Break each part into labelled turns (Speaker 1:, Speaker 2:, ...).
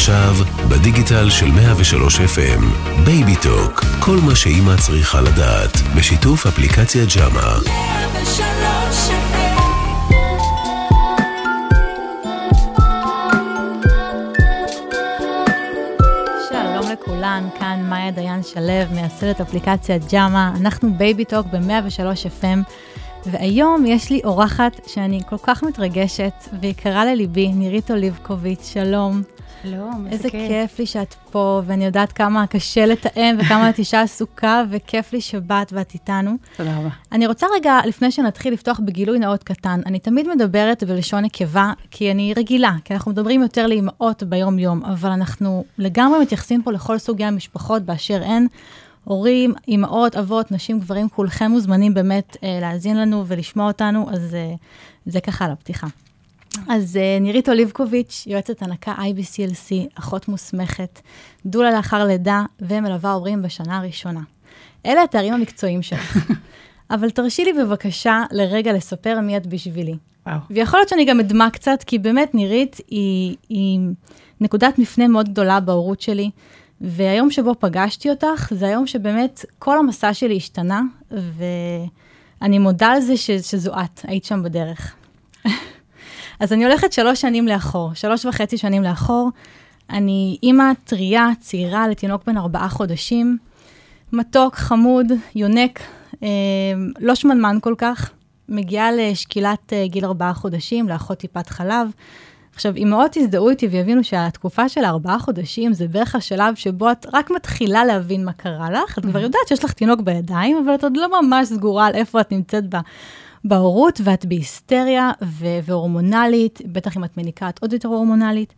Speaker 1: ועכשיו, בדיגיטל של 103 FM, Baby Talk, כל מה שאימא צריכה לדעת, בשיתוף אפליקציה ג'אמה. 103 FM
Speaker 2: לכולן, כאן מאיה דיין שלו, מייסדת אפליקציה ג'אמה, אנחנו Baby Talk ב-103 FM, והיום יש לי אורחת שאני כל כך מתרגשת, ויקרה לליבי, נירית אוליבקוביץ', שלום.
Speaker 3: שלום,
Speaker 2: איזה כיף. איזה כיף לי שאת פה, ואני יודעת כמה קשה לתאם וכמה את אישה עסוקה, וכיף לי שבאת ואת איתנו.
Speaker 3: תודה רבה.
Speaker 2: אני רוצה רגע, לפני שנתחיל לפתוח בגילוי נאות קטן, אני תמיד מדברת בלשון נקבה, כי אני רגילה, כי אנחנו מדברים יותר לאימהות ביום-יום, אבל אנחנו לגמרי מתייחסים פה לכל סוגי המשפחות באשר הן. הורים, אימהות, אבות, נשים, גברים, כולכם מוזמנים באמת אה, להאזין לנו ולשמוע אותנו, אז אה, זה ככה על הפתיחה. אז uh, נירית אוליבקוביץ', יועצת הנקה IBCLC, אחות מוסמכת, דולה לאחר לידה ומלווה הורים בשנה הראשונה. אלה התארים המקצועיים שלך. אבל תרשי לי בבקשה לרגע לספר מי את בשבילי.
Speaker 3: וואו.
Speaker 2: ויכול להיות שאני גם אדמה קצת, כי באמת נירית היא, היא נקודת מפנה מאוד גדולה בהורות שלי. והיום שבו פגשתי אותך, זה היום שבאמת כל המסע שלי השתנה, ואני מודה על זה ש, שזו את, היית שם בדרך. אז אני הולכת שלוש שנים לאחור, שלוש וחצי שנים לאחור. אני אימא טריה, צעירה, לתינוק בן ארבעה חודשים, מתוק, חמוד, יונק, אה, לא שמנמן כל כך, מגיעה לשקילת אה, גיל ארבעה חודשים, לאחות טיפת חלב. עכשיו, אמהות יזדהו איתי ויבינו שהתקופה של ארבעה חודשים זה בערך השלב שבו את רק מתחילה להבין מה קרה לך, את כבר mm-hmm. יודעת שיש לך תינוק בידיים, אבל את עוד לא ממש סגורה על איפה את נמצאת בה. בהורות, ואת בהיסטריה ו- והורמונלית, בטח אם את מניקה את עוד יותר הורמונלית.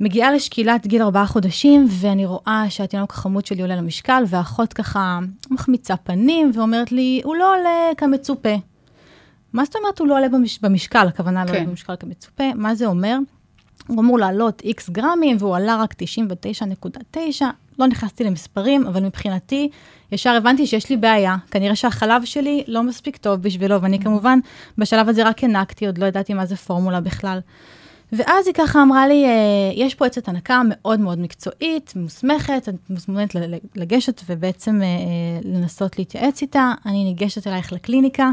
Speaker 2: מגיעה לשקילת גיל ארבעה חודשים, ואני רואה שהתינוק החמוד שלי עולה למשקל, והאחות ככה מחמיצה פנים ואומרת לי, הוא לא עולה כמצופה. מה זאת אומרת הוא לא עולה במש... במשקל? הכוונה כן. לא עולה כן. במשקל כמצופה. מה זה אומר? הוא אמור לעלות איקס גרמים, והוא עלה רק 99.9. לא נכנסתי למספרים, אבל מבחינתי, ישר הבנתי שיש לי בעיה. כנראה שהחלב שלי לא מספיק טוב בשבילו, ואני כמובן, בשלב הזה רק הענקתי, עוד לא ידעתי מה זה פורמולה בכלל. ואז היא ככה אמרה לי, אה, יש פה עצת הנקה מאוד מאוד מקצועית, מוסמכת, את מוזמנת לגשת ובעצם אה, אה, לנסות להתייעץ איתה. אני ניגשת אלייך לקליניקה,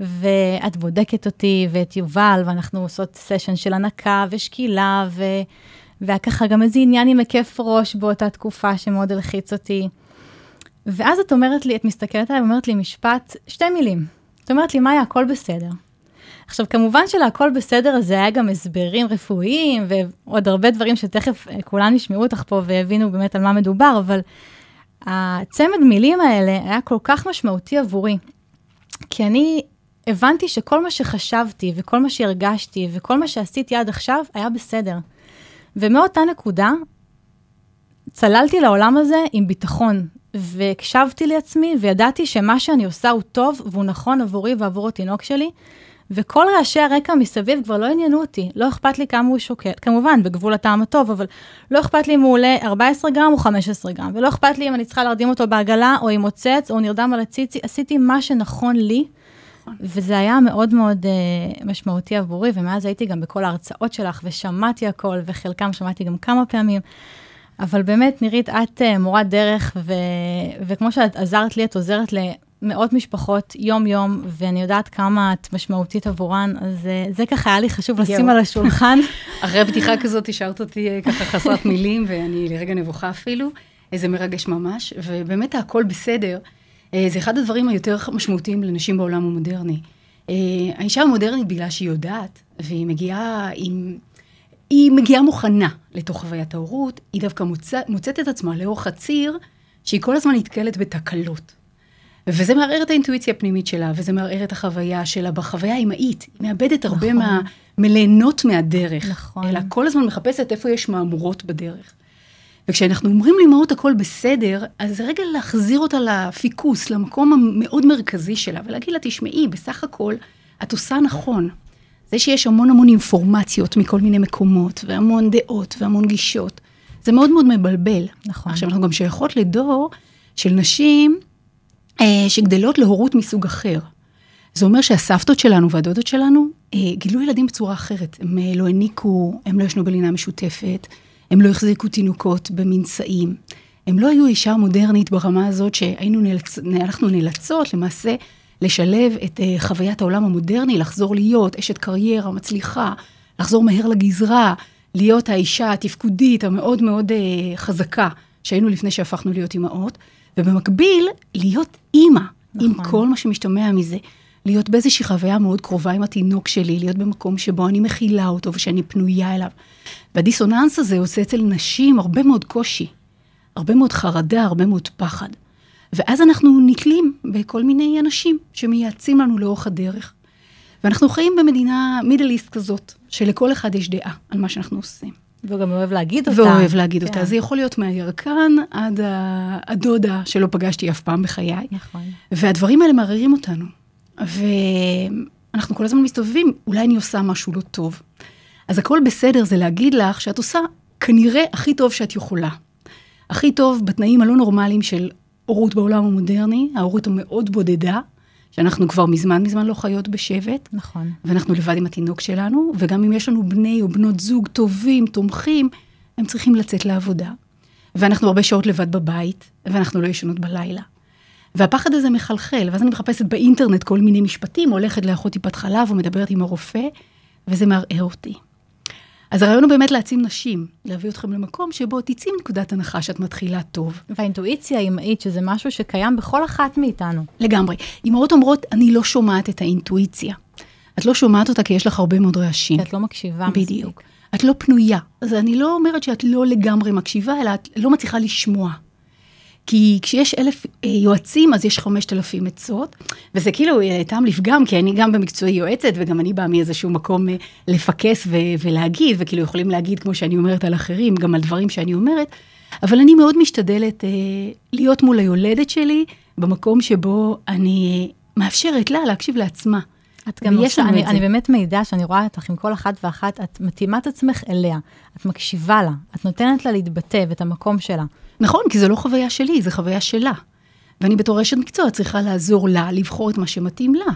Speaker 2: ואת בודקת אותי ואת יובל, ואנחנו עושות סשן של הנקה ושקילה, ו... והיה ככה גם איזה עניין עם היקף ראש באותה תקופה שמאוד הלחיץ אותי. ואז את אומרת לי, את מסתכלת עליי ואומרת לי משפט, שתי מילים. את אומרת לי, מאיה, הכל בסדר. עכשיו, כמובן שלהכל בסדר הזה היה גם הסברים רפואיים ועוד הרבה דברים שתכף אה, כולם ישמעו אותך פה ויבינו באמת על מה מדובר, אבל הצמד מילים האלה היה כל כך משמעותי עבורי, כי אני הבנתי שכל מה שחשבתי וכל מה שהרגשתי וכל מה שעשיתי עד עכשיו היה בסדר. ומאותה נקודה, צללתי לעולם הזה עם ביטחון, והקשבתי לעצמי, וידעתי שמה שאני עושה הוא טוב, והוא נכון עבורי ועבור התינוק שלי, וכל רעשי הרקע מסביב כבר לא עניינו אותי, לא אכפת לי כמה הוא שוקל, כמובן, בגבול הטעם הטוב, אבל לא אכפת לי אם הוא עולה 14 גרם או 15 גרם, ולא אכפת לי אם אני צריכה להרדים אותו בעגלה, או עם מוצץ, או נרדם על הציצי, עשיתי מה שנכון לי, וזה היה מאוד מאוד uh, משמעותי עבורי, ומאז הייתי גם בכל ההרצאות שלך, ושמעתי הכל, וחלקם שמעתי גם כמה פעמים. אבל באמת, נירית, את uh, מורת דרך, ו... וכמו שאת עזרת לי, את עוזרת למאות משפחות יום-יום, ואני יודעת כמה את משמעותית עבורן, אז uh, זה ככה היה לי חשוב לשים על השולחן.
Speaker 3: אחרי פתיחה כזאת השארת אותי ככה חסרת מילים, ואני לרגע נבוכה אפילו. איזה מרגש ממש, ובאמת הכל בסדר. אה, זה אחד הדברים היותר משמעותיים לנשים בעולם המודרני. אה, האישה המודרנית, בגלל שהיא יודעת, והיא מגיעה עם... היא מגיעה מוכנה לתוך חוויית ההורות, היא דווקא מוצא, מוצאת את עצמה לאורך הציר, שהיא כל הזמן נתקלת בתקלות. וזה מערער את האינטואיציה הפנימית שלה, וזה מערער את החוויה שלה בחוויה האמהית. היא מאבדת הרבה נכון. מה... מליהנות מהדרך.
Speaker 2: נכון.
Speaker 3: אלא כל הזמן מחפשת איפה יש מהמורות בדרך. וכשאנחנו אומרים לאמהות הכל בסדר, אז רגע להחזיר אותה לפיקוס, למקום המאוד מרכזי שלה, ולהגיד לה, תשמעי, בסך הכל, את עושה נכון. זה שיש המון המון אינפורמציות מכל מיני מקומות, והמון דעות, והמון גישות, זה מאוד מאוד מבלבל.
Speaker 2: נכון.
Speaker 3: עכשיו, אנחנו גם שייכות לדור של נשים אה, שגדלות להורות מסוג אחר. זה אומר שהסבתות שלנו והדודות שלנו אה, גילו ילדים בצורה אחרת. הם אה, לא העניקו, הם לא ישנו בלינה משותפת, הם לא החזיקו תינוקות במנשאים. הם לא היו אישה מודרנית ברמה הזאת שהיינו נאלצ... אנחנו נאלצות למעשה לשלב את uh, חוויית העולם המודרני, לחזור להיות אשת קריירה מצליחה, לחזור מהר לגזרה, להיות האישה התפקודית המאוד מאוד uh, חזקה שהיינו לפני שהפכנו להיות אימהות, ובמקביל להיות אימא, נכון. עם כל מה שמשתמע מזה. להיות באיזושהי חוויה מאוד קרובה עם התינוק שלי, להיות במקום שבו אני מכילה אותו ושאני פנויה אליו. והדיסוננס הזה עושה אצל נשים הרבה מאוד קושי, הרבה מאוד חרדה, הרבה מאוד פחד. ואז אנחנו נתלים בכל מיני אנשים שמייעצים לנו לאורך הדרך. ואנחנו חיים במדינה מידל איסט כזאת, שלכל אחד יש דעה על מה שאנחנו עושים.
Speaker 2: והוא גם אוהב להגיד אותה.
Speaker 3: ואוהב להגיד כן. אותה. זה יכול להיות מהירקן עד הדודה שלא פגשתי אף פעם בחיי.
Speaker 2: נכון.
Speaker 3: והדברים האלה מערערים אותנו. ואנחנו כל הזמן מסתובבים, אולי אני עושה משהו לא טוב. אז הכל בסדר זה להגיד לך שאת עושה כנראה הכי טוב שאת יכולה. הכי טוב בתנאים הלא נורמליים של הורות בעולם המודרני, ההורות המאוד בודדה, שאנחנו כבר מזמן מזמן לא חיות בשבט.
Speaker 2: נכון.
Speaker 3: ואנחנו לבד עם התינוק שלנו, וגם אם יש לנו בני או בנות זוג טובים, תומכים, הם צריכים לצאת לעבודה. ואנחנו הרבה שעות לבד בבית, ואנחנו לא ישנות בלילה. והפחד הזה מחלחל, ואז אני מחפשת באינטרנט כל מיני משפטים, הולכת לאחות טיפת חלב או מדברת עם הרופא, וזה מערער אותי. אז הרעיון הוא באמת להעצים נשים, להביא אתכם למקום שבו תצאי מנקודת הנחה שאת מתחילה טוב.
Speaker 2: והאינטואיציה האמהית, שזה משהו שקיים בכל אחת מאיתנו.
Speaker 3: לגמרי. אמהות אומרות, אני לא שומעת את האינטואיציה. את לא שומעת אותה כי יש לך הרבה מאוד רעשים.
Speaker 2: כי את לא מקשיבה מספיק.
Speaker 3: בדיוק. את לא פנויה. אז אני לא אומרת שאת לא לגמרי מקשיבה, אלא את לא מצליחה לשמוע. כי כשיש אלף אה, יועצים, אז יש חמשת אלפים עצות, וזה כאילו אה, טעם לפגם, כי אני גם במקצועי יועצת, וגם אני באה מאיזשהו מקום אה, לפקס ו- ולהגיד, וכאילו יכולים להגיד, כמו שאני אומרת על אחרים, גם על דברים שאני אומרת, אבל אני מאוד משתדלת אה, להיות מול היולדת שלי, במקום שבו אני מאפשרת לה להקשיב לעצמה.
Speaker 2: את גם עושה, אני, אני באמת מעידה שאני רואה אותך עם כל אחת ואחת, את מתאימה את עצמך אליה, את מקשיבה לה, את נותנת לה להתבטא ואת המקום שלה.
Speaker 3: נכון, כי זו לא חוויה שלי, זו חוויה שלה. ואני בתור אשת מקצוע צריכה לעזור לה לבחור את מה שמתאים לה.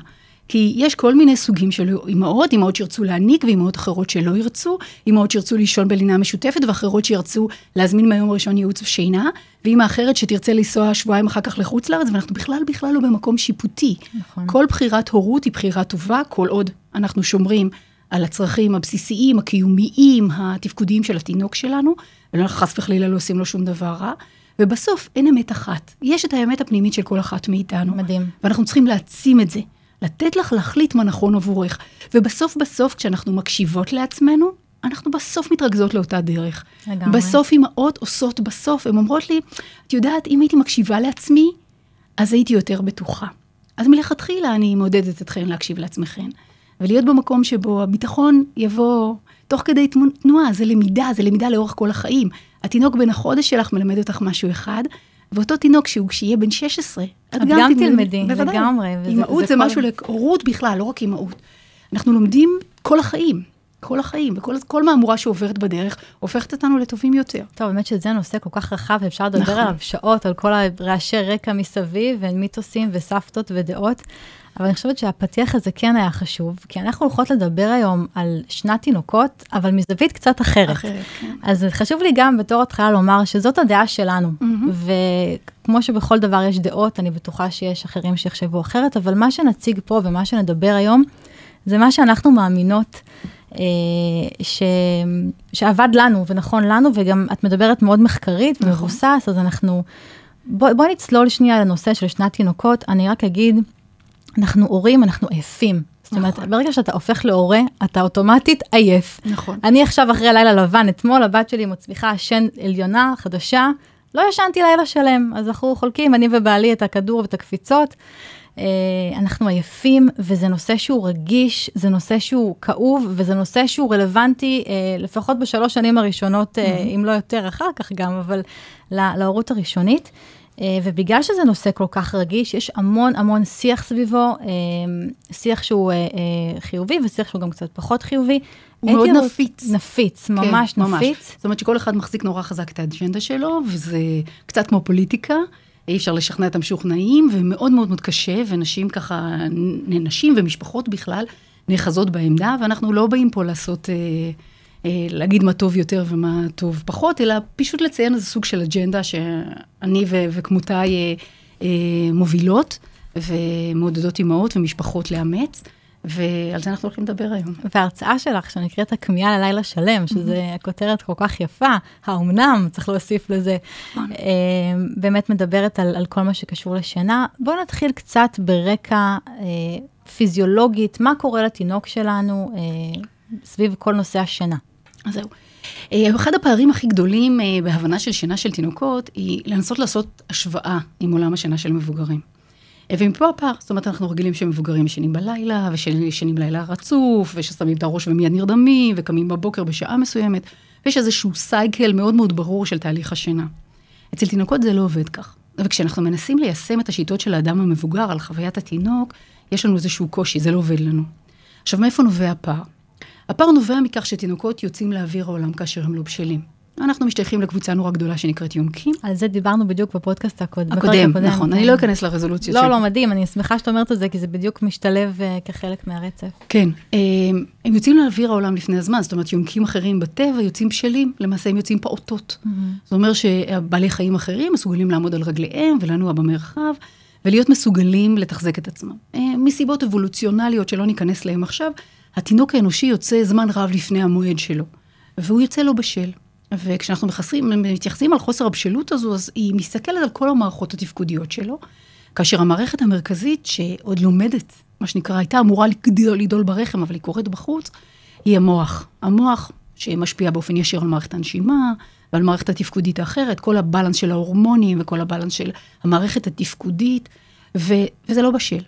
Speaker 3: כי יש כל מיני סוגים של אימהות, אימהות שירצו להעניק ואימהות אחרות שלא ירצו, אימהות שירצו לישון בלינה משותפת ואחרות שירצו להזמין מהיום הראשון ייעוץ ושינה, ואימא אחרת שתרצה לנסוע שבועיים אחר כך לחוץ לארץ, ואנחנו בכלל בכלל לא במקום שיפוטי. נכון. כל בחירת הורות היא בחירה טובה, כל עוד אנחנו שומרים על הצרכים הבסיסיים, הקיומיים, התפקודיים של התינוק שלנו, וחס וחלילה לא עושים לו שום דבר רע. ובסוף אין אמת אחת. יש את האמת הפנימית של כל אחת מאיתנו.
Speaker 2: מדהים.
Speaker 3: ואנחנו צריכים להעצים את זה. לתת לך להחליט מה נכון עבורך. ובסוף בסוף, כשאנחנו מקשיבות לעצמנו, אנחנו בסוף מתרכזות לאותה דרך. לגמרי. בסוף אימהות עושות בסוף, הן אומרות לי, את יודעת, אם הייתי מקשיבה לעצמי, אז הייתי יותר בטוחה. אז מלכתחילה אני מעודדת אתכן להקשיב לעצמכן. ולהיות במקום שבו הביטחון יבוא תוך כדי תנועה, זה למידה, זה למידה לאורך כל החיים. התינוק בן החודש שלך מלמד אותך משהו אחד, ואותו תינוק שהוא כשיהיה בן 16,
Speaker 2: את גם, גם תלמדי, לגמרי.
Speaker 3: אימהות זה, זה משהו להורות בכלל, לא רק אימהות. אנחנו לומדים כל החיים. כל החיים, וכל מהמורה שעוברת בדרך, הופכת אותנו לטובים יותר.
Speaker 2: טוב, באמת שזה נושא כל כך רחב, ואפשר לדבר נכון. עליו שעות, על כל הרעשי רקע מסביב, ומיתוסים וסבתות ודעות. אבל אני חושבת שהפתיח הזה כן היה חשוב, כי אנחנו הולכות לדבר היום על שנת תינוקות, אבל מזווית קצת אחרת.
Speaker 3: אחרת, כן.
Speaker 2: אז חשוב לי גם בתור התחלה לומר שזאת הדעה שלנו, mm-hmm. וכמו שבכל דבר יש דעות, אני בטוחה שיש אחרים שיחשבו אחרת, אבל מה שנציג פה ומה שנדבר היום, זה מה שאנחנו מאמינות. אה, ש... שעבד לנו ונכון לנו, וגם את מדברת מאוד מחקרית נכון. ומבוסס, אז אנחנו... בואי בוא נצלול שנייה לנושא של שנת תינוקות. אני רק אגיד אנחנו הורים, אנחנו עייפים. זאת אומרת, נכון. ברגע שאתה הופך להורה, אתה אוטומטית עייף.
Speaker 3: נכון.
Speaker 2: אני עכשיו אחרי לילה לבן, אתמול הבת שלי מצליחה שן עליונה, חדשה, לא ישנתי לילה שלם, אז אנחנו חולקים, אני ובעלי, את הכדור ואת הקפיצות. Uh, אנחנו עייפים, וזה נושא שהוא רגיש, זה נושא שהוא כאוב, וזה נושא שהוא רלוונטי, uh, לפחות בשלוש שנים הראשונות, mm-hmm. אם לא יותר אחר כך גם, אבל להורות הראשונית. אה, ובגלל שזה נושא כל כך רגיש, יש המון המון שיח סביבו, אה, שיח שהוא אה, חיובי ושיח שהוא גם קצת פחות חיובי.
Speaker 3: הוא מאוד רוצ... נפיץ.
Speaker 2: נפיץ, ממש כן, נפיץ. ממש.
Speaker 3: זאת אומרת שכל אחד מחזיק נורא חזק את האג'נדה שלו, וזה קצת כמו פוליטיקה. אי אפשר לשכנע את המשוכנעים, ומאוד מאוד מאוד קשה, ונשים ככה, נשים ומשפחות בכלל, נאחזות בעמדה, ואנחנו לא באים פה לעשות... להגיד מה טוב יותר ומה טוב פחות, אלא פשוט לציין איזה סוג של אג'נדה שאני ו- וכמותיי אה, אה, מובילות ומעודדות אימהות ומשפחות לאמץ. ועל זה אנחנו הולכים לדבר היום.
Speaker 2: וההרצאה שלך, שנקראת הכמיהה ללילה שלם, שזה כותרת כל כך יפה, האומנם, צריך להוסיף לזה, נכון. אה, באמת מדברת על, על כל מה שקשור לשינה. בואו נתחיל קצת ברקע אה, פיזיולוגית, מה קורה לתינוק שלנו אה, סביב כל נושא השינה.
Speaker 3: אז זהו. אחד הפערים הכי גדולים בהבנה של שינה של תינוקות, היא לנסות לעשות השוואה עם עולם השינה של מבוגרים. ומפה הפער, זאת אומרת, אנחנו רגילים שמבוגרים ישנים בלילה, וישנים בלילה רצוף, וששמים את הראש ומיד נרדמים, וקמים בבוקר בשעה מסוימת, ויש איזשהו סייקל מאוד מאוד ברור של תהליך השינה. אצל תינוקות זה לא עובד כך. וכשאנחנו מנסים ליישם את השיטות של האדם המבוגר על חוויית התינוק, יש לנו איזשהו קושי, זה לא עובד לנו. עכשיו, מאיפה נובע הפער? הפער נובע מכך שתינוקות יוצאים לאוויר העולם כאשר הם לא בשלים. אנחנו משתייכים לקבוצה נורא גדולה שנקראת יונקים.
Speaker 2: על זה דיברנו בדיוק בפודקאסט הקודם.
Speaker 3: הקודם, נכון, אני לא אכנס לרזולוציות
Speaker 2: לא, לא, מדהים, אני שמחה שאת אומרת את זה, כי זה בדיוק משתלב אה, כחלק מהרצף.
Speaker 3: כן, אה, הם יוצאים לאוויר העולם לפני הזמן, זאת אומרת, יונקים אחרים בטבע יוצאים בשלים, למעשה הם יוצאים פעוטות. זאת אומרת שבעלי חיים אחרים מסוגלים לעמוד על רגליהם ולנוע במרחב. ולהיות מסוגלים לתחזק את עצמם. אה, מסיבות אבולוציונליות שלא ניכנס להן עכשיו, התינוק האנושי יוצא זמן רב לפני המועד שלו, והוא יוצא לא בשל. וכשאנחנו מחסרים, מתייחסים על חוסר הבשלות הזו, אז היא מסתכלת על כל המערכות התפקודיות שלו, כאשר המערכת המרכזית, שעוד לומדת, מה שנקרא, הייתה אמורה לגדול, ברחם, אבל היא קורית בחוץ, היא המוח. המוח שמשפיע באופן ישיר על מערכת הנשימה, ועל מערכת התפקודית האחרת, כל הבלנס של ההורמונים וכל הבלנס של המערכת התפקודית, ו, וזה לא בשל.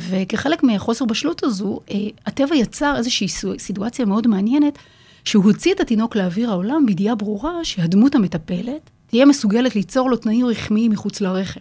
Speaker 3: וכחלק מהחוסר בשלות הזו, אה, הטבע יצר איזושהי סיטואציה מאוד מעניינת, שהוא הוציא את התינוק לאוויר העולם בידיעה ברורה שהדמות המטפלת תהיה מסוגלת ליצור לו תנאים רחמיים מחוץ לרחם.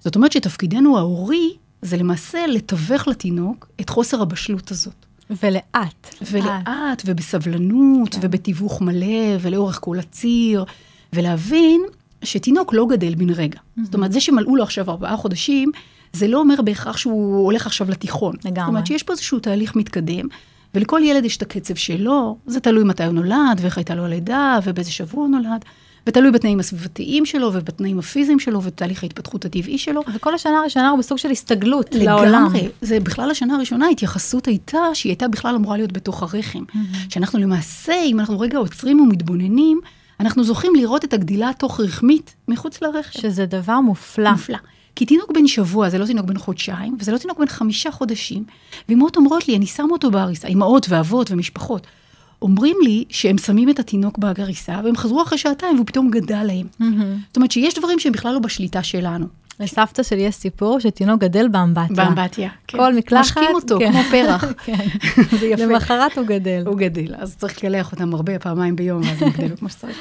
Speaker 3: זאת אומרת שתפקידנו ההורי זה למעשה לתווך לתינוק את חוסר הבשלות הזאת.
Speaker 2: ולאט.
Speaker 3: ולאט, ובסבלנות, כן. ובתיווך מלא, ולאורך כל הציר, ולהבין שתינוק לא גדל בן רגע. Mm-hmm. זאת אומרת, זה שמלאו לו עכשיו ארבעה חודשים, זה לא אומר בהכרח שהוא הולך עכשיו לתיכון. לגמרי. זאת אומרת שיש פה איזשהו תהליך מתקדם, ולכל ילד יש את הקצב שלו, זה תלוי מתי הוא נולד, ואיך הייתה לו הלידה, ובאיזה שבוע הוא נולד. ותלוי בתנאים הסביבתיים שלו, ובתנאים הפיזיים שלו, ובתהליך ההתפתחות הטבעי שלו.
Speaker 2: וכל השנה הראשונה הוא בסוג של הסתגלות לגמרי. לעולם. לגמרי.
Speaker 3: זה בכלל השנה הראשונה, ההתייחסות הייתה שהיא הייתה בכלל אמורה להיות בתוך הרחם. Mm-hmm. שאנחנו למעשה, אם אנחנו רגע עוצרים ומתבוננים, אנחנו זוכים לראות את הגדילה התוך רחמית מחוץ לרחם.
Speaker 2: שזה דבר מופלא.
Speaker 3: מופלא. כי תינוק בן שבוע זה לא תינוק בן חודשיים, וזה לא תינוק בן חמישה חודשים. ואמהות אומרות לי, אני שם אותו בעריסה, אמהות ואבות ומשפחות. אומרים לי שהם שמים את התינוק בעריסה, והם חזרו אחרי שעתיים והוא פתאום גדל להם. Mm-hmm. זאת אומרת שיש דברים שהם בכלל לא בשליטה שלנו.
Speaker 2: לסבתא שלי יש סיפור שתינוק גדל באמבטיה.
Speaker 3: באמבטיה,
Speaker 2: כן. כל מקלחת.
Speaker 3: משקים אותו, כן. כמו פרח.
Speaker 2: כן, זה יפה. למחרת הוא גדל.
Speaker 3: הוא גדל, אז צריך לקלח אותם הרבה פעמיים ביום, ואז הם גדלו כמו שצריך.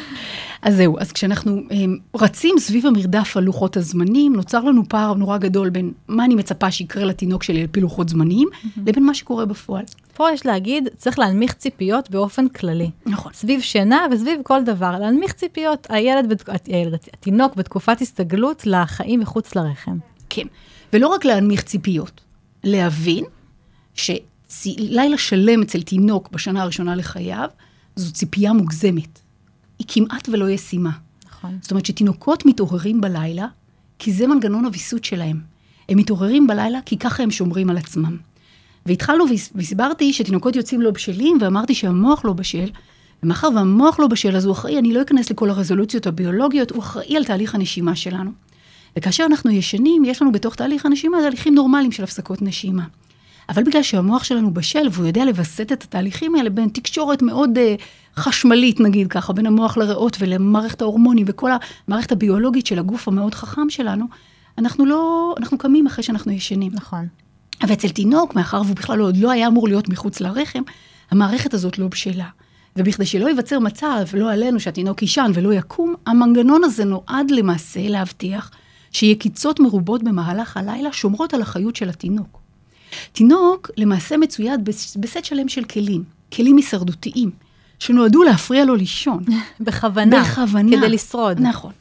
Speaker 3: אז זהו, אז כשאנחנו הם, אה, רצים סביב המרדף על לוחות הזמנים, נוצר לנו פער נורא גדול בין מה אני מצפה שיקרה לתינוק שלי על פי לוחות זמנים, לבין מה שקורה בפועל.
Speaker 2: פה יש להגיד, צריך להנמיך ציפיות באופן כללי.
Speaker 3: נכון.
Speaker 2: סביב שינה וסביב כל דבר, להנמיך ציפיות. הילד, הילד, התינוק בתקופת הסתגלות לחיים מחוץ לרחם.
Speaker 3: כן, ולא רק להנמיך ציפיות, להבין שלילה שלם אצל תינוק בשנה הראשונה לחייו, זו ציפייה מוגזמת. היא כמעט ולא ישימה.
Speaker 2: נכון.
Speaker 3: זאת אומרת שתינוקות מתעוררים בלילה, כי זה מנגנון הוויסות שלהם. הם מתעוררים בלילה כי ככה הם שומרים על עצמם. והתחלנו והסברתי שתינוקות יוצאים לא בשלים, ואמרתי שהמוח לא בשל, ומאחר והמוח לא בשל, אז הוא אחראי, אני לא אכנס לכל הרזולוציות הביולוגיות, הוא אחראי על תהליך הנשימה שלנו. וכאשר אנחנו ישנים, יש לנו בתוך תהליך הנשימה תהליכים נורמליים של הפסקות נשימה. אבל בגלל שהמוח שלנו בשל, והוא יודע לווסת את התהליכים האלה בין תקשורת מאוד uh, חשמלית, נגיד ככה, בין המוח לריאות ולמערכת ההורמונים וכל המערכת הביולוגית של הגוף המאוד חכם שלנו, אנחנו לא, אנחנו קמים אחרי שאנחנו ישנים.
Speaker 2: נכון.
Speaker 3: ואצל תינוק, מאחר והוא בכלל עוד לא היה אמור להיות מחוץ לרחם, המערכת הזאת לא בשלה. ובכדי שלא ייווצר מצב, לא עלינו, שהתינוק יישן ולא יקום, המנגנון הזה נועד למעשה להבטיח שיקיצות מרובות במהלך הלילה שומרות על החיות של התינוק. תינוק למעשה מצויד בסט שלם של כלים, כלים הישרדותיים, שנועדו להפריע לו לישון.
Speaker 2: בכוונה.
Speaker 3: בכוונה.
Speaker 2: כדי לשרוד.
Speaker 3: נכון.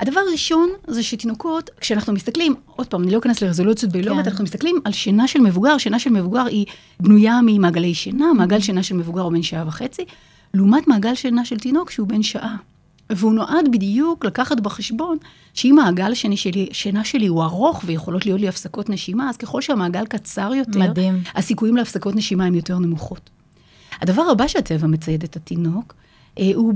Speaker 3: הדבר הראשון זה שתינוקות, כשאנחנו מסתכלים, עוד פעם, אני לא אכנס לרזולוציות ביולוגיות, כן. אנחנו מסתכלים על שינה של מבוגר, שינה של מבוגר היא בנויה ממעגלי שינה, מעגל שינה של מבוגר הוא בין שעה וחצי, לעומת מעגל שינה של תינוק שהוא בן שעה. והוא נועד בדיוק לקחת בחשבון שאם מעגל השני שלי, שינה שלי הוא ארוך ויכולות להיות לי הפסקות נשימה, אז ככל שהמעגל קצר יותר,
Speaker 2: מדהים.
Speaker 3: הסיכויים להפסקות נשימה הם יותר נמוכות. הדבר הבא שהטבע מצייד את התינוק, אה, הוא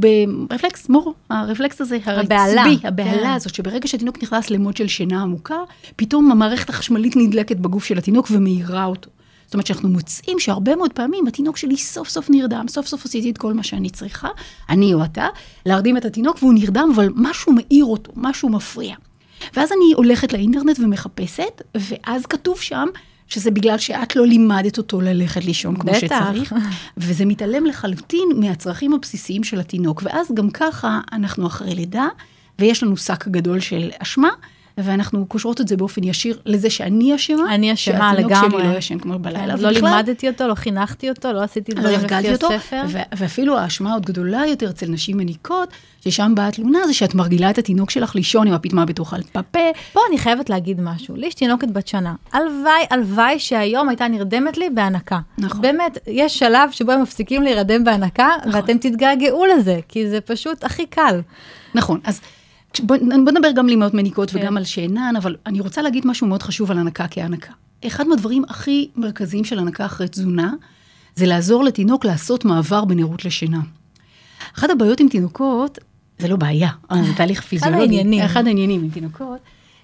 Speaker 3: ברפלקס מורו, הרפלקס הזה,
Speaker 2: הבהלה.
Speaker 3: הרצבי, הבהלה
Speaker 2: כן.
Speaker 3: הזאת, שברגע שהתינוק נכנס למוד של שינה עמוקה, פתאום המערכת החשמלית נדלקת בגוף של התינוק ומאירה אותו. זאת אומרת שאנחנו מוצאים שהרבה מאוד פעמים התינוק שלי סוף סוף נרדם, סוף סוף עשיתי את כל מה שאני צריכה, אני או אתה, להרדים את התינוק והוא נרדם, אבל משהו מאיר אותו, משהו מפריע. ואז אני הולכת לאינטרנט ומחפשת, ואז כתוב שם שזה בגלל שאת לא לימדת אותו ללכת לישון כמו
Speaker 2: בטח.
Speaker 3: שצריך, וזה מתעלם לחלוטין מהצרכים הבסיסיים של התינוק, ואז גם ככה אנחנו אחרי לידה, ויש לנו שק גדול של אשמה, ואנחנו קושרות את זה באופן ישיר לזה שאני אשמה,
Speaker 2: אני אשמה
Speaker 3: שהתינוק
Speaker 2: לגמרי.
Speaker 3: שלי לא ישן כמו בלילה.
Speaker 2: כן, לא
Speaker 3: ובכלל,
Speaker 2: לימדתי אותו, לא חינכתי אותו, לא עשיתי
Speaker 3: לא
Speaker 2: דברים
Speaker 3: הרגלתי
Speaker 2: לפי
Speaker 3: אותו,
Speaker 2: הספר.
Speaker 3: ו- ואפילו האשמה עוד גדולה יותר אצל נשים מניקות, ששם באה התלונה, זה שאת מרגילה את התינוק שלך לישון עם הפטמה בתוך הפה.
Speaker 2: פה אני חייבת להגיד משהו, לי יש תינוקת בת שנה. הלוואי, הלוואי שהיום הייתה נרדמת לי בהנקה.
Speaker 3: נכון.
Speaker 2: באמת, יש שלב שבו הם מפסיקים להירדם בהנקה,
Speaker 3: נכון.
Speaker 2: ואתם תתגעגעו לזה, כי זה פשוט הכי קל.
Speaker 3: נכון, אז בוא, בוא נדבר גם על אימהות מניקות
Speaker 2: כן.
Speaker 3: וגם על שאינן, אבל אני רוצה להגיד משהו מאוד חשוב על הנקה כהנקה. אחד מהדברים הכי מרכזיים של הנקה אחרי תזונה, זה לעזור לתינוק לעשות מעבר בנרות לשינה. אחת הבעיות עם תינוקות, זה לא בעיה, אבל זה תהליך פיזיולוגי.
Speaker 2: העניינים.
Speaker 3: אחד העניינים עם תינוקות,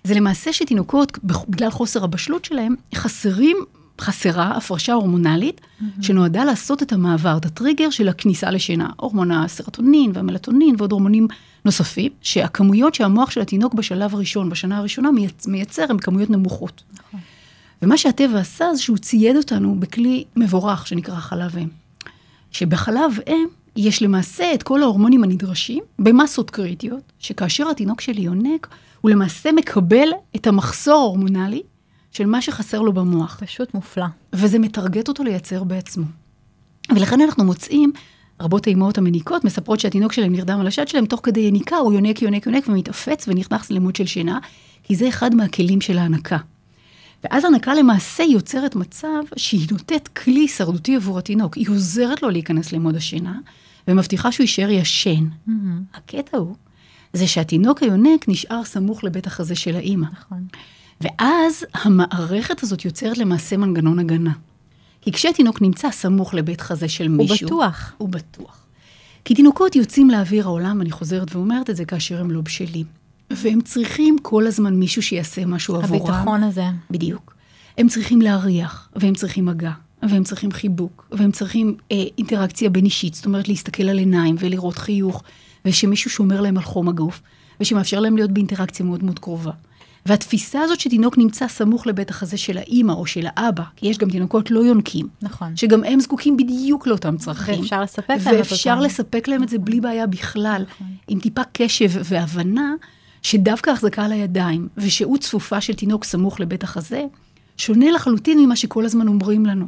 Speaker 3: זה למעשה שתינוקות, בגלל חוסר הבשלות שלהם, חסרים, חסרה הפרשה הורמונלית, שנועדה לעשות את המעבר, את הטריגר של הכניסה לשינה. הורמון הסרטונין והמלטונין ועוד הורמונים נוספים, שהכמויות שהמוח של התינוק בשלב הראשון, בשנה הראשונה, מייצ- מייצר, הן כמויות נמוכות. ומה שהטבע עשה זה שהוא צייד אותנו בכלי מבורך שנקרא חלב אם. שבחלב אם יש למעשה את כל ההורמונים הנדרשים במסות קריטיות, שכאשר התינוק שלי יונק, הוא למעשה מקבל את המחסור ההורמונלי של מה שחסר לו במוח,
Speaker 2: פשוט מופלא.
Speaker 3: וזה מטרגט אותו לייצר בעצמו. ולכן אנחנו מוצאים, רבות האימהות המניקות מספרות שהתינוק שלהם נרדם על השד שלהם, תוך כדי יניקה הוא יונק, יונק, יונק ומתעפץ ונכנס למוד של שינה, כי זה אחד מהכלים של ההנקה. ואז הנקה למעשה יוצרת מצב שהיא נותנת כלי הישרדותי עבור התינוק. היא עוזרת לו להיכנס למוד השינה, ומבטיחה שהוא יישאר ישן. הקטע הוא, זה שהתינוק היונק נשאר סמוך לבית החזה של האימא.
Speaker 2: נכון.
Speaker 3: ואז המערכת הזאת יוצרת למעשה מנגנון הגנה. כי כשתינוק נמצא סמוך לבית חזה של
Speaker 2: הוא
Speaker 3: מישהו...
Speaker 2: בטוח.
Speaker 3: הוא בטוח. כי תינוקות יוצאים לאוויר העולם, אני חוזרת ואומרת את זה, כאשר הם לא בשלים. והם צריכים כל הזמן מישהו שיעשה משהו עבורם.
Speaker 2: הביטחון הזה.
Speaker 3: בדיוק. הם צריכים להריח, והם צריכים מגע, והם צריכים חיבוק, והם צריכים אה, אינטראקציה בין אישית, זאת אומרת להסתכל על עיניים ולראות חיוך, ושמישהו שומר להם על חום הגוף, ושמאפשר להם להיות באינטראקציה מאוד מאוד קרובה. והתפיסה הזאת שתינוק נמצא סמוך לבית החזה של האימא או של האבא, כי יש גם תינוקות לא יונקים,
Speaker 2: נכון.
Speaker 3: שגם הם זקוקים בדיוק לאותם צרכים.
Speaker 2: ואפשר לספק להם את
Speaker 3: ואפשר
Speaker 2: אותם.
Speaker 3: לספק להם את זה בלי בעיה בכלל, עם טיפה קשב והבנה שדווקא החזקה על הידיים ושהות צפופה של תינוק סמוך לבית החזה, שונה לחלוטין ממה שכל הזמן אומרים לנו.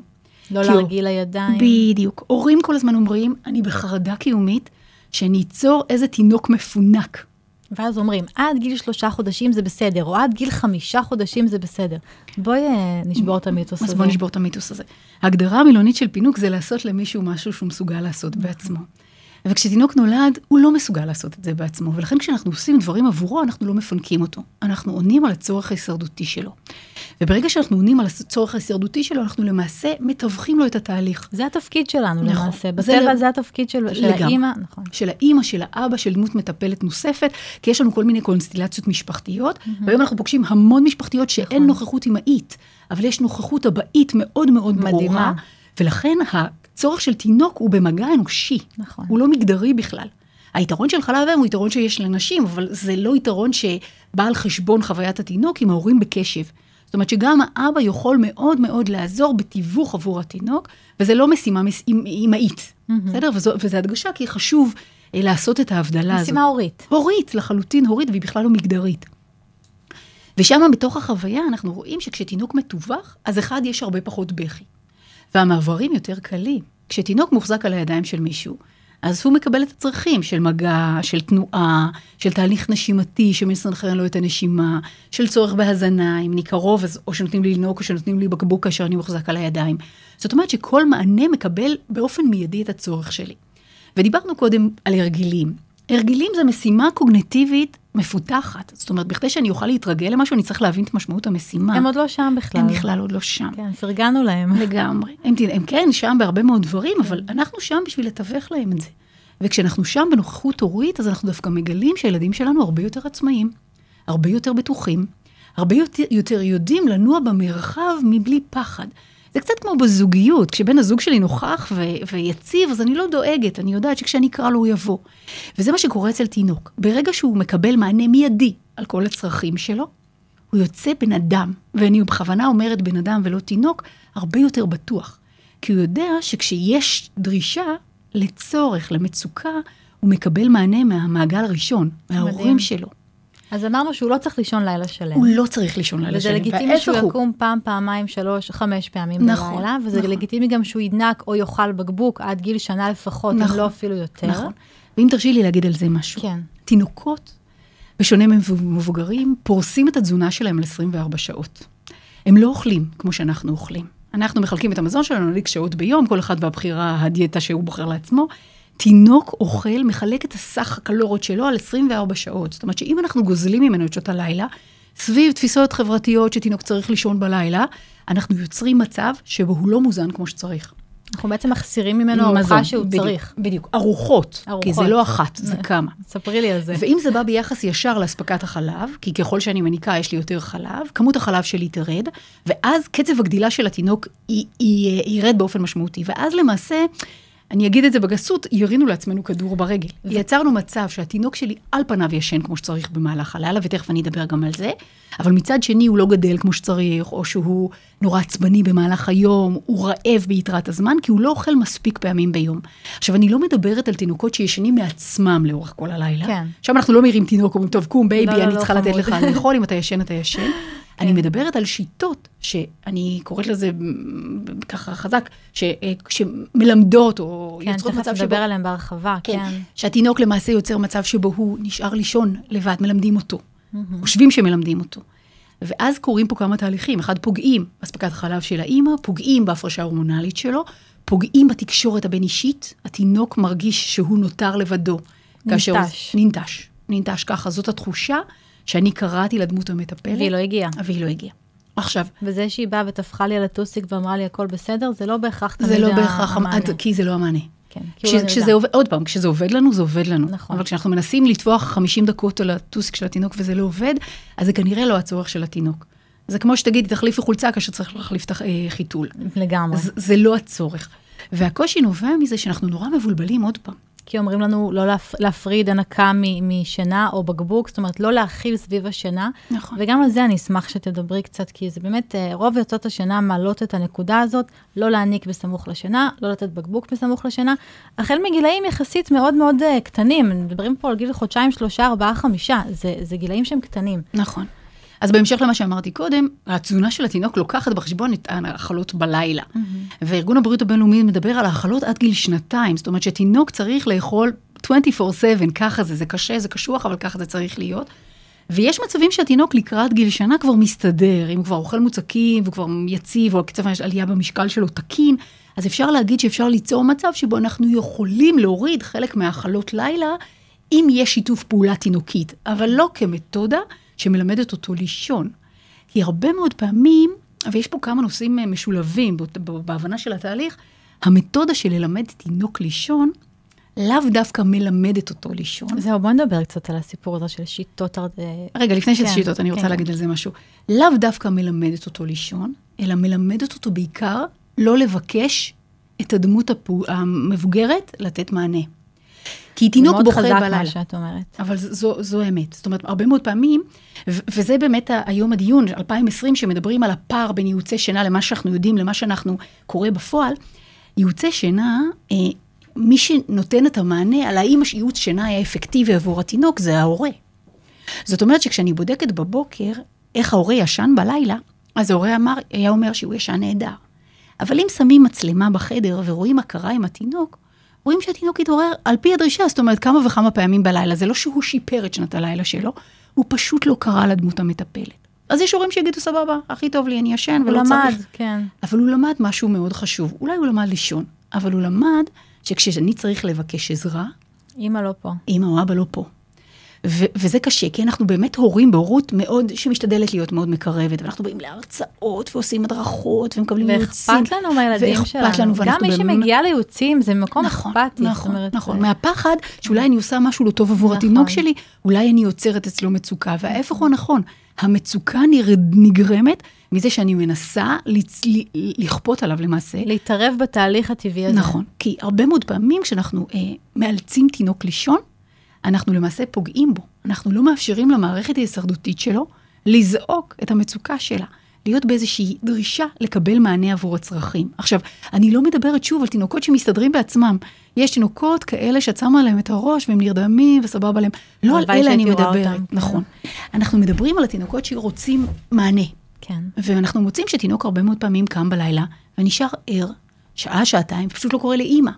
Speaker 2: לא להרגיל לידיים.
Speaker 3: בדיוק. הורים כל הזמן אומרים, אני בחרדה קיומית, שאני אצור איזה תינוק מפונק.
Speaker 2: ואז אומרים, עד גיל שלושה חודשים זה בסדר, או עד גיל חמישה חודשים זה בסדר. בואי אה, נשבור את המיתוס הזה.
Speaker 3: אז בואו נשבור את המיתוס הזה. ההגדרה המילונית של פינוק זה לעשות למישהו משהו שהוא מסוגל לעשות בעצמו. וכשתינוק נולד, הוא לא מסוגל לעשות את זה בעצמו, ולכן כשאנחנו עושים דברים עבורו, אנחנו לא מפנקים אותו. אנחנו עונים על הצורך ההישרדותי שלו. וברגע שאנחנו עונים על הצורך ההישרדותי שלו, אנחנו למעשה מתווכים לו את התהליך.
Speaker 2: זה התפקיד שלנו
Speaker 3: נכון.
Speaker 2: למעשה.
Speaker 3: זה
Speaker 2: בטבע
Speaker 3: לג-
Speaker 2: זה התפקיד של של. האימא, נכון.
Speaker 3: של האימא, של האבא, של דמות מטפלת נוספת, כי יש לנו כל מיני קונסטלציות משפחתיות, והיום אנחנו פוגשים המון משפחתיות שאין
Speaker 2: נכון.
Speaker 3: נוכחות אמהית, אבל יש נוכחות אבאית מאוד מאוד ברורה,
Speaker 2: מדהימה.
Speaker 3: ולכן הצורך של תינוק הוא במגע אנושי,
Speaker 2: נכון.
Speaker 3: הוא לא מגדרי בכלל. היתרון של חלב אם הוא יתרון שיש לנשים, אבל זה לא יתרון שבא על חשבון חוויית התינוק עם ההורים בקשב. זאת אומרת שגם האבא יכול מאוד מאוד לעזור בתיווך עבור התינוק, וזה לא משימה מס- אמ- אמהית, בסדר? וזו, וזו הדגשה, כי חשוב אה, לעשות את ההבדלה הזאת.
Speaker 2: משימה הורית.
Speaker 3: הורית, לחלוטין הורית, והיא בכלל לא מגדרית. ושם בתוך החוויה אנחנו רואים שכשתינוק מתווך, אז אחד, יש הרבה פחות בכי. והמעברים יותר קלים. כשתינוק מוחזק על הידיים של מישהו, אז הוא מקבל את הצרכים של מגע, של תנועה, של תהליך נשימתי שמסנכרן לו את הנשימה, של צורך בהזנה, אם אני קרוב, אז או שנותנים לי לנהוג או שנותנים לי בקבוק כאשר אני מוחזק על הידיים. זאת אומרת שכל מענה מקבל באופן מיידי את הצורך שלי. ודיברנו קודם על הרגלים. הרגלים זה משימה קוגנטיבית מפותחת. זאת אומרת, בכדי שאני אוכל להתרגל למשהו, אני צריך להבין את משמעות המשימה.
Speaker 2: הם עוד לא שם בכלל.
Speaker 3: הם בכלל עוד לא שם.
Speaker 2: כן, פרגנו להם.
Speaker 3: לגמרי. הם, הם כן שם בהרבה מאוד דברים, אבל אנחנו שם בשביל לתווך להם את זה. וכשאנחנו שם בנוכחות הורית, אז אנחנו דווקא מגלים שהילדים שלנו הרבה יותר עצמאיים, הרבה יותר בטוחים, הרבה יותר, יותר יודעים לנוע במרחב מבלי פחד. זה קצת כמו בזוגיות, כשבן הזוג שלי נוכח ו- ויציב, אז אני לא דואגת, אני יודעת שכשאני אקרא לו הוא יבוא. וזה מה שקורה אצל תינוק. ברגע שהוא מקבל מענה מיידי על כל הצרכים שלו, הוא יוצא בן אדם, ואני בכוונה אומרת בן אדם ולא תינוק, הרבה יותר בטוח. כי הוא יודע שכשיש דרישה לצורך, למצוקה, הוא מקבל מענה מהמעגל הראשון, מההורים שלו.
Speaker 2: אז אמרנו שהוא לא צריך לישון לילה שלם.
Speaker 3: הוא לא צריך לישון לילה
Speaker 2: וזה
Speaker 3: שלם.
Speaker 2: לגיטימי שהוא
Speaker 3: הוא.
Speaker 2: יקום פעם, פעמיים, שלוש, חמש פעמים
Speaker 3: נכון,
Speaker 2: בלילה, וזה
Speaker 3: נכון.
Speaker 2: לגיטימי גם שהוא ידנק או יאכל בקבוק עד גיל שנה לפחות, אם
Speaker 3: נכון,
Speaker 2: לא אפילו יותר.
Speaker 3: נכון. ואם תרשי לי להגיד על זה משהו.
Speaker 2: כן.
Speaker 3: תינוקות, בשונה ממבוגרים, פורסים את התזונה שלהם על 24 שעות. הם לא אוכלים כמו שאנחנו אוכלים. אנחנו מחלקים את המזון שלנו ל-X שעות ביום, כל אחד והבחירה, הדיאטה שהוא בוחר לעצמו. תינוק אוכל, מחלק את הסך הקלוריות שלו על 24 שעות. זאת אומרת שאם אנחנו גוזלים ממנו את שעות הלילה, סביב תפיסות חברתיות שתינוק צריך לישון בלילה, אנחנו יוצרים מצב שבו הוא לא מוזן כמו שצריך.
Speaker 2: אנחנו בעצם מחסירים ממנו ארוחה שהוא
Speaker 3: בדיוק,
Speaker 2: צריך.
Speaker 3: בדיוק, ארוחות,
Speaker 2: ארוחות.
Speaker 3: כי זה לא אחת, זה כמה.
Speaker 2: ספרי לי על זה.
Speaker 3: ואם זה בא ביחס ישר לאספקת החלב, כי ככל שאני מניקה יש לי יותר חלב, כמות החלב שלי תרד, ואז קצב הגדילה של התינוק ירד באופן משמעותי. ואז למעשה, אני אגיד את זה בגסות, ירינו לעצמנו כדור ברגל. יצרנו מצב שהתינוק שלי על פניו ישן כמו שצריך במהלך הלילה, ותכף אני אדבר גם על זה, אבל מצד שני הוא לא גדל כמו שצריך, או שהוא נורא עצבני במהלך היום, הוא רעב ביתרת הזמן, כי הוא לא אוכל מספיק פעמים ביום. עכשיו, אני לא מדברת על תינוקות שישנים מעצמם לאורך כל הלילה.
Speaker 2: כן.
Speaker 3: שם אנחנו לא מעירים תינוק, אומרים, טוב, קום, baby,
Speaker 2: לא, לא,
Speaker 3: אני
Speaker 2: לא,
Speaker 3: צריכה לתת
Speaker 2: חמוד.
Speaker 3: לך לאכול, אם אתה ישן, אתה ישן. אני מדברת על שיטות, שאני קוראת לזה ככה חזק, ש, אה, שמלמדות או
Speaker 2: כן,
Speaker 3: יוצרות
Speaker 2: תכף
Speaker 3: מצב שבו...
Speaker 2: נדבר עליהם בהרחבה, כן.
Speaker 3: שהתינוק למעשה יוצר מצב שבו הוא נשאר לישון לבד, מלמדים אותו. חושבים שמלמדים אותו. ואז קורים פה כמה תהליכים. אחד, פוגעים באספקת החלב של האימא, פוגעים בהפרשה ההורמונלית שלו, פוגעים בתקשורת הבין-אישית, התינוק מרגיש שהוא נותר לבדו. הוא-
Speaker 2: ננטש.
Speaker 3: ננטש. ננטש ככה, זאת התחושה שאני קראתי לדמות המטפלת.
Speaker 2: והיא לא הגיעה.
Speaker 3: והיא לא הגיעה. עכשיו,
Speaker 2: וזה שהיא באה וטפחה לי על הטוסיק ואמרה לי הכל בסדר, זה לא בהכרח תמיד
Speaker 3: זה לא בהכרח,
Speaker 2: המענה.
Speaker 3: המ- כי זה לא המענה.
Speaker 2: כן, כי
Speaker 3: כש,
Speaker 2: הוא לא
Speaker 3: כשזה. עובד, עוד פעם, כשזה עובד לנו, זה עובד לנו.
Speaker 2: נכון.
Speaker 3: אבל כשאנחנו מנסים לטפוח 50 דקות על הטוסיק של התינוק וזה לא עובד, אז זה כנראה לא הצורך של התינוק. זה כמו שתגידי, תחליפי חולצה כאשר צריך להחליף את החיתול.
Speaker 2: לגמרי.
Speaker 3: זה, זה לא הצורך. והקושי נובע מזה שאנחנו נורא מבולבלים עוד פעם.
Speaker 2: כי אומרים לנו לא להפ... להפריד הנקה מ... משינה או בקבוק, זאת אומרת, לא להכיל סביב השינה.
Speaker 3: נכון.
Speaker 2: וגם על זה אני אשמח שתדברי קצת, כי זה באמת, אה, רוב יוצאות השינה מעלות את הנקודה הזאת, לא להעניק בסמוך לשינה, לא לתת בקבוק בסמוך לשינה, החל מגילאים יחסית מאוד מאוד uh, קטנים, מדברים פה על גיל חודשיים, שלושה, ארבעה, חמישה, זה, זה גילאים שהם קטנים.
Speaker 3: נכון. אז בהמשך למה שאמרתי קודם, התזונה של התינוק לוקחת בחשבון את ההאכלות בלילה. וארגון הבריאות הבינלאומי מדבר על האכלות עד גיל שנתיים, זאת אומרת שתינוק צריך לאכול 24/7, ככה זה, זה קשה, זה קשוח, אבל ככה זה צריך להיות. ויש מצבים שהתינוק לקראת גיל שנה כבר מסתדר, אם הוא כבר אוכל מוצקים והוא כבר יציב, או הקצב העלייה במשקל שלו תקין, אז אפשר להגיד שאפשר ליצור מצב שבו אנחנו יכולים להוריד חלק מהאכלות לילה, אם יש שיתוף פעולה תינוקית, אבל לא כמתודה שמלמדת אותו לישון. כי הרבה מאוד פעמים, ויש פה כמה נושאים אה, משולבים בהבנה של התהליך, המתודה של ללמד תינוק לישון, לאו דווקא מלמדת אותו לישון.
Speaker 2: זהו, בוא נדבר קצת על הסיפור הזה של שיטות... אה,
Speaker 3: רגע, לפני שזה
Speaker 2: כן,
Speaker 3: שיטות, אני רוצה
Speaker 2: כן.
Speaker 3: להגיד על זה משהו. לאו דווקא מלמדת אותו לישון, אלא מלמדת אותו בעיקר לא לבקש את הדמות המבוגרת לתת מענה. כי תינוק בוכה
Speaker 2: זה מאוד
Speaker 3: בלילה.
Speaker 2: חזק מה שאת אומרת.
Speaker 3: אבל ז- זו, זו האמת. זאת אומרת, הרבה מאוד פעמים, ו- וזה באמת היום הדיון, 2020, שמדברים על הפער בין ייעוצי שינה למה שאנחנו יודעים, למה שאנחנו קורה בפועל, ייעוצי שינה, אה, מי שנותן את המענה על האם ייעוץ שינה היה אפקטיבי עבור התינוק, זה ההורה. זאת אומרת שכשאני בודקת בבוקר איך ההורה ישן בלילה, אז ההורה אמר, היה אומר שהוא ישן נהדר. אבל אם שמים מצלמה בחדר ורואים מה קרה עם התינוק, רואים שהתינוק התעורר על פי הדרישה, זאת אומרת כמה וכמה פעמים בלילה. זה לא שהוא שיפר את שנת הלילה שלו, הוא פשוט לא קרא לדמות המטפלת. אז יש הורים שיגידו, סבבה, הכי טוב לי, אני ישן
Speaker 2: הוא
Speaker 3: ולא
Speaker 2: למד,
Speaker 3: צריך.
Speaker 2: כן.
Speaker 3: אבל הוא למד משהו מאוד חשוב. אולי הוא למד לישון, אבל הוא למד שכשאני צריך לבקש עזרה,
Speaker 2: אימא לא פה.
Speaker 3: אימא או אבא לא פה. ו- וזה קשה, כי אנחנו באמת הורים בהורות מאוד, שמשתדלת להיות מאוד מקרבת, ואנחנו באים להרצאות ועושים הדרכות ומקבלים ייעוצים.
Speaker 2: ואכפת לנו מהילדים שלנו.
Speaker 3: ואכפת לנו,
Speaker 2: גם מי שמגיע לייעוצים זה ממקום
Speaker 3: נכון,
Speaker 2: אכפתי.
Speaker 3: נכון,
Speaker 2: אומרת,
Speaker 3: נכון.
Speaker 2: זה-
Speaker 3: מהפחד שאולי אני עושה משהו לא טוב עבור
Speaker 2: נכון.
Speaker 3: התינוק שלי, אולי אני יוצרת אצלו מצוקה, וההפך הוא הנכון. המצוקה נגרמת מזה שאני מנסה לצ- לכפות עליו למעשה.
Speaker 2: להתערב בתהליך הטבעי הזה.
Speaker 3: נכון, כי הרבה מאוד פעמים כשאנחנו אה, מאלצים תינוק לישון, אנחנו למעשה פוגעים בו. אנחנו לא מאפשרים למערכת ההישרדותית שלו לזעוק את המצוקה שלה, להיות באיזושהי דרישה לקבל מענה עבור הצרכים. עכשיו, אני לא מדברת שוב על תינוקות שמסתדרים בעצמם. יש תינוקות כאלה שאת שמה עליהם את הראש והם נרדמים וסבבה להם. לא על אלה אני מדברת. נכון. אנחנו מדברים על התינוקות שרוצים מענה.
Speaker 2: כן.
Speaker 3: ואנחנו מוצאים שתינוק הרבה מאוד פעמים קם בלילה ונשאר ער שעה, שעתיים, ופשוט לא קורא לאימא.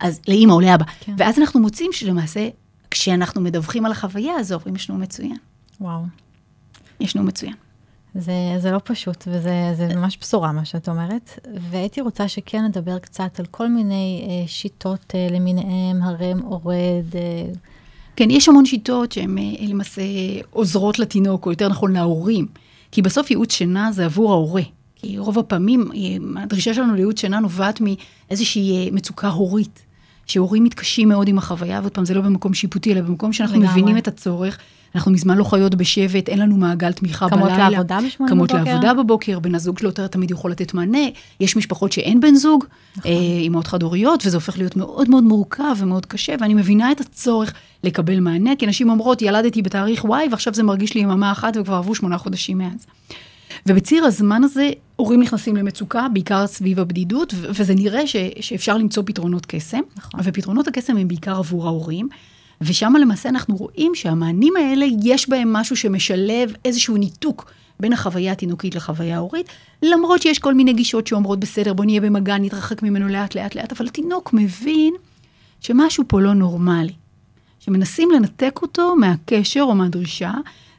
Speaker 3: אז לאימא או לאבא.
Speaker 2: כן.
Speaker 3: ואז אנחנו מוצאים שלמעשה, כשאנחנו מדווחים על החוויה הזו, אומרים, ישנו מצוין.
Speaker 2: וואו.
Speaker 3: ישנו מצוין.
Speaker 2: זה, זה לא פשוט, וזה זה ממש בשורה מה שאת אומרת. והייתי רוצה שכן נדבר קצת על כל מיני אה, שיטות אה, למיניהם, הרם, אורד, אה,
Speaker 3: כן, יש המון שיטות שהן אה, למעשה עוזרות לתינוק, או יותר נכון להורים. כי בסוף ייעוץ שינה זה עבור ההורה. כי רוב הפעמים אה, הדרישה שלנו לייעוץ שינה נובעת מאיזושהי אה, מצוקה הורית. שהורים מתקשים מאוד עם החוויה, ועוד פעם, זה לא במקום שיפוטי, אלא במקום שאנחנו
Speaker 2: לגמרי.
Speaker 3: מבינים את הצורך. אנחנו מזמן לא חיות בשבט, אין לנו מעגל תמיכה
Speaker 2: קמות
Speaker 3: בלילה.
Speaker 2: לעבודה בשמונה בבוקר.
Speaker 3: לעבודה בבוקר, בן הזוג שלו יותר תמיד יכול לתת מענה. יש משפחות שאין בן זוג, נכון. אה, אימהות חד-הוריות, וזה הופך להיות מאוד מאוד מורכב ומאוד קשה, ואני מבינה את הצורך לקבל מענה, כי נשים אומרות, ילדתי בתאריך Y, ועכשיו זה מרגיש לי יממה אחת, וכבר עברו שמונה חודשים מאז. ובציר הזמן הזה, הורים נכנסים למצוקה, בעיקר סביב הבדידות, ו- וזה נראה ש- שאפשר למצוא פתרונות קסם.
Speaker 2: נכון.
Speaker 3: ופתרונות הקסם הם בעיקר עבור ההורים. ושם למעשה אנחנו רואים שהמענים האלה, יש בהם משהו שמשלב איזשהו ניתוק בין החוויה התינוקית לחוויה ההורית, למרות שיש כל מיני גישות שאומרות, בסדר, בוא נהיה במגע, נתרחק ממנו לאט לאט לאט, אבל התינוק מבין שמשהו פה לא נורמלי. שמנסים לנתק אותו מהקשר או מהדרישה,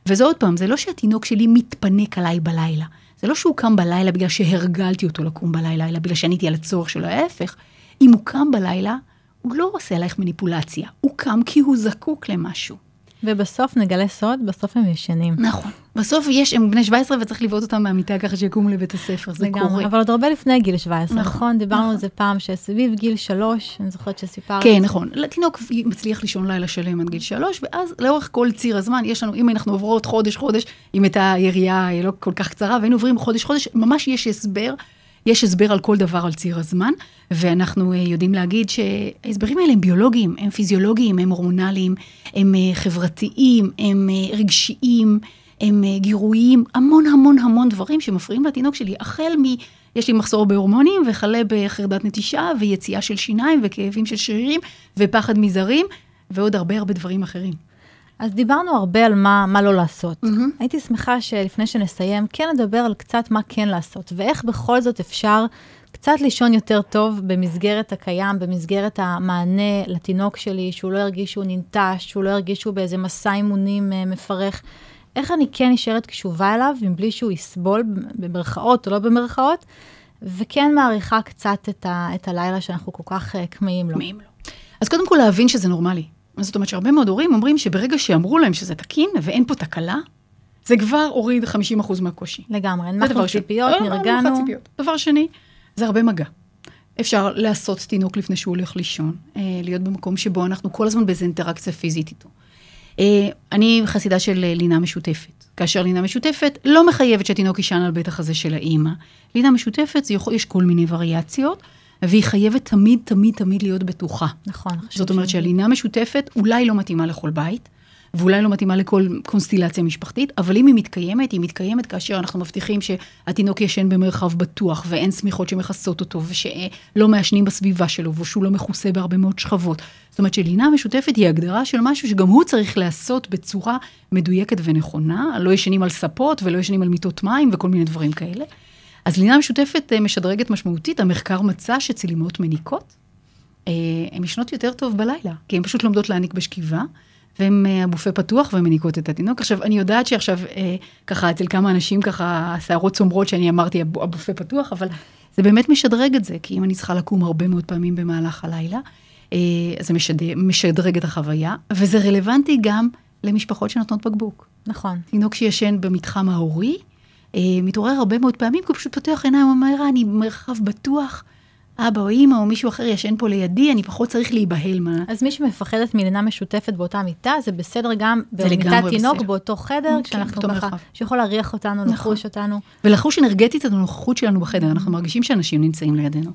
Speaker 3: וזה עוד פעם, זה לא שהתינוק שלי מתפנק עליי בלילה. זה לא שהוא קם בלילה בגלל שהרגלתי אותו לקום בלילה, אלא בגלל שעניתי על הצורך שלו, ההפך. אם הוא קם בלילה, הוא לא עושה עלייך מניפולציה, הוא קם כי הוא זקוק למשהו.
Speaker 2: ובסוף נגלה סוד, בסוף הם ישנים.
Speaker 3: נכון. בסוף יש, הם בני 17 וצריך לבעוט אותם מהמיטה ככה שיקומו לבית הספר, זה
Speaker 2: לגמרי,
Speaker 3: קורה.
Speaker 2: אבל עוד הרבה לפני גיל 17,
Speaker 3: נכון,
Speaker 2: נכון? דיברנו
Speaker 3: נכון.
Speaker 2: על זה פעם, שסביב גיל 3, אני זוכרת שסיפרת.
Speaker 3: כן, נכון. תינוק מצליח לישון לילה שלם עד גיל שלוש, ואז לאורך כל ציר הזמן, יש לנו, אם אנחנו עוברות חודש, חודש, אם הייתה יריעה לא כל כך קצרה, והיינו עוברים חודש, חודש, ממש יש הסבר, יש הסבר על כל דבר על ציר הזמן, ואנחנו אה, יודעים להגיד שההסברים האלה הם ביולוגיים, הם פיזיולוגיים, הם הורמונליים, הם אה, חברתיים, הם אה, רגשיים, הם אה, גירויים, המון המון המון דברים שמפריעים לתינוק שלי, החל מ... יש לי מחסור בהורמונים, וכלה בחרדת נטישה, ויציאה של שיניים, וכאבים של שרירים, ופחד מזרים, ועוד הרבה הרבה דברים אחרים.
Speaker 2: אז דיברנו הרבה על מה, מה לא לעשות.
Speaker 3: מהמם.
Speaker 2: הייתי שמחה שלפני שנסיים, כן נדבר על קצת מה כן לעשות, ואיך בכל זאת אפשר קצת לישון יותר טוב במסגרת הקיים, במסגרת המענה לתינוק שלי, שהוא לא ירגיש שהוא ננטש, שהוא לא ירגיש שהוא באיזה מסע אימונים אה, מפרך. איך אני כן נשארת קשובה אליו, מבלי שהוא יסבול, במרכאות או לא במרכאות, וכן מעריכה קצת את, ה, את הלילה שאנחנו כל כך אה, כמהים לו.
Speaker 3: אם לא. אז קודם כל להבין שזה נורמלי. זאת אומרת שהרבה מאוד הורים אומרים שברגע שאמרו להם שזה תקין ואין פה תקלה, זה כבר הוריד 50% מהקושי.
Speaker 2: לגמרי, הנמכנו. ציפיות,
Speaker 3: לא,
Speaker 2: נרגענו.
Speaker 3: ציפיות. דבר שני, זה הרבה מגע. אפשר לעשות תינוק לפני שהוא הולך לישון, אה, להיות במקום שבו אנחנו כל הזמן באיזו אינטראקציה פיזית איתו. אה, אני חסידה של אה, לינה משותפת. כאשר לינה משותפת לא מחייבת שהתינוק יישן על בית החזה של האימא. לינה משותפת, יכול, יש כל מיני וריאציות, והיא חייבת תמיד, תמיד, תמיד להיות בטוחה.
Speaker 2: נכון.
Speaker 3: זאת אומרת שהלינה משותפת אולי לא מתאימה לכל בית, ואולי לא מתאימה לכל קונסטילציה משפחתית, אבל אם היא מתקיימת, היא מתקיימת כאשר אנחנו מבטיחים שהתינוק ישן במרחב בטוח, ואין שמיכות שמכסות אותו, ושלא מעשנים בסביבה שלו, ושהוא לא מכוסה בהרבה מאוד שכבות. זאת אומרת שלינה משותפת היא הגדרה של משהו שגם הוא צריך להיעשות בצורה מדויקת ונכונה, לא ישנים על ספות ולא ישנים על מיטות מים וכל מיני דברים כאלה. אז לינה משותפת אה, משדרגת משמעותית, המחקר מצא שצלימות מניקות, אה, הן ישנות יותר טוב בלילה, כי הן פשוט לומדות להעניק בשכיבה, והן אה, הבופה פתוח והן מניקות את התינוק. עכשיו, אני יודעת שעכשיו, אה, ככה, אצל כמה אנשים ככה, השערות צומרות שאני אמרתי, הבו- הבופה פתוח, אבל זה באמת משדרג את זה, כי אם אני צריכה לקום הרבה מאוד פעמים במהלך הלילה, זה משדר, משדרג את החוויה, וזה רלוונטי גם למשפחות שנותנות בקבוק.
Speaker 2: נכון.
Speaker 3: תינוק שישן במתחם ההורי, מתעורר הרבה מאוד פעמים, כי הוא פשוט פותח עיניים ואומר, אני במרחב בטוח. אבא או אימא או מישהו אחר ישן פה לידי, אני פחות צריך להיבהל מה...
Speaker 2: אז מי שמפחדת מלינה משותפת באותה מיטה, זה בסדר גם במיטת תינוק. באותו חדר, כן, כשאנחנו ככה. שיכול להריח אותנו, נכון. לחוש אותנו.
Speaker 3: ולחוש אנרגטית את הנוכחות שלנו בחדר, אנחנו מרגישים שאנשים נמצאים לידינו,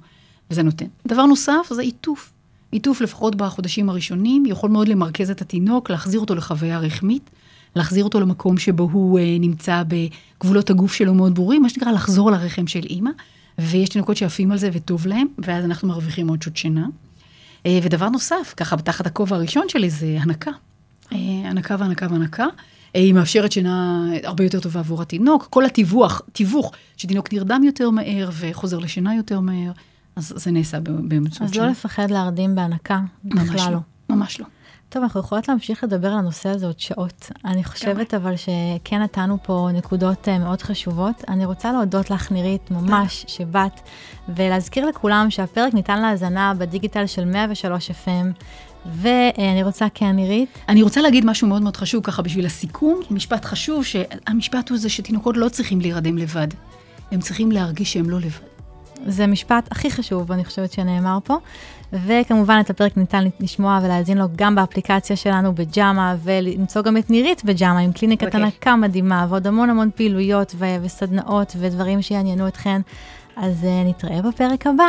Speaker 3: וזה נותן. דבר נוסף זה עיטוף. עיטוף לפחות בחודשים הראשונים, יכול מאוד למרכז את התינוק, להחזיר אותו לחוויה רחמית, להחזיר אותו למקום שבו הוא אה, נמצא בגבולות הגוף שלו מאוד ברורים, מה שנקרא לחזור לרחם של אימא. ויש תינוקות שעפים על זה וטוב להם, ואז אנחנו מרוויחים עוד שעות שינה. אה, ודבר נוסף, ככה תחת הכובע הראשון שלי זה הנקה. אה, הנקה והנקה והנקה. אה, היא מאפשרת שינה הרבה יותר טובה עבור התינוק. כל התיווך, תיווך, שתינוק נרדם יותר מהר וחוזר לשינה יותר מהר, אז זה נעשה באמצעות
Speaker 2: שינה. אז לא לפחד להרדים בהנקה, בכלל לא.
Speaker 3: ממש לא.
Speaker 2: טוב, אנחנו יכולות להמשיך לדבר על הנושא הזה עוד שעות. אני חושבת אבל שכן נתנו פה נקודות אה, מאוד חשובות. אני רוצה להודות לך, נירית, ממש שבאת, ולהזכיר לכולם שהפרק ניתן להאזנה בדיגיטל של 103 FM. ואני רוצה, כן, נירית.
Speaker 3: אני רוצה להגיד משהו מאוד מאוד חשוב, ככה בשביל הסיכום, משפט חשוב, שהמשפט הוא זה שתינוקות לא צריכים להירדם לבד. הם צריכים להרגיש שהם לא לבד.
Speaker 2: זה משפט הכי חשוב, אני חושבת שנאמר פה. וכמובן את הפרק ניתן לשמוע ולהאזין לו גם באפליקציה שלנו בג'אמה, ולמצוא גם את נירית בג'אמה עם קליניקת הנקה מדהימה, ועוד המון המון פעילויות ו- וסדנאות ודברים שיעניינו אתכן. אז uh, נתראה בפרק הבא.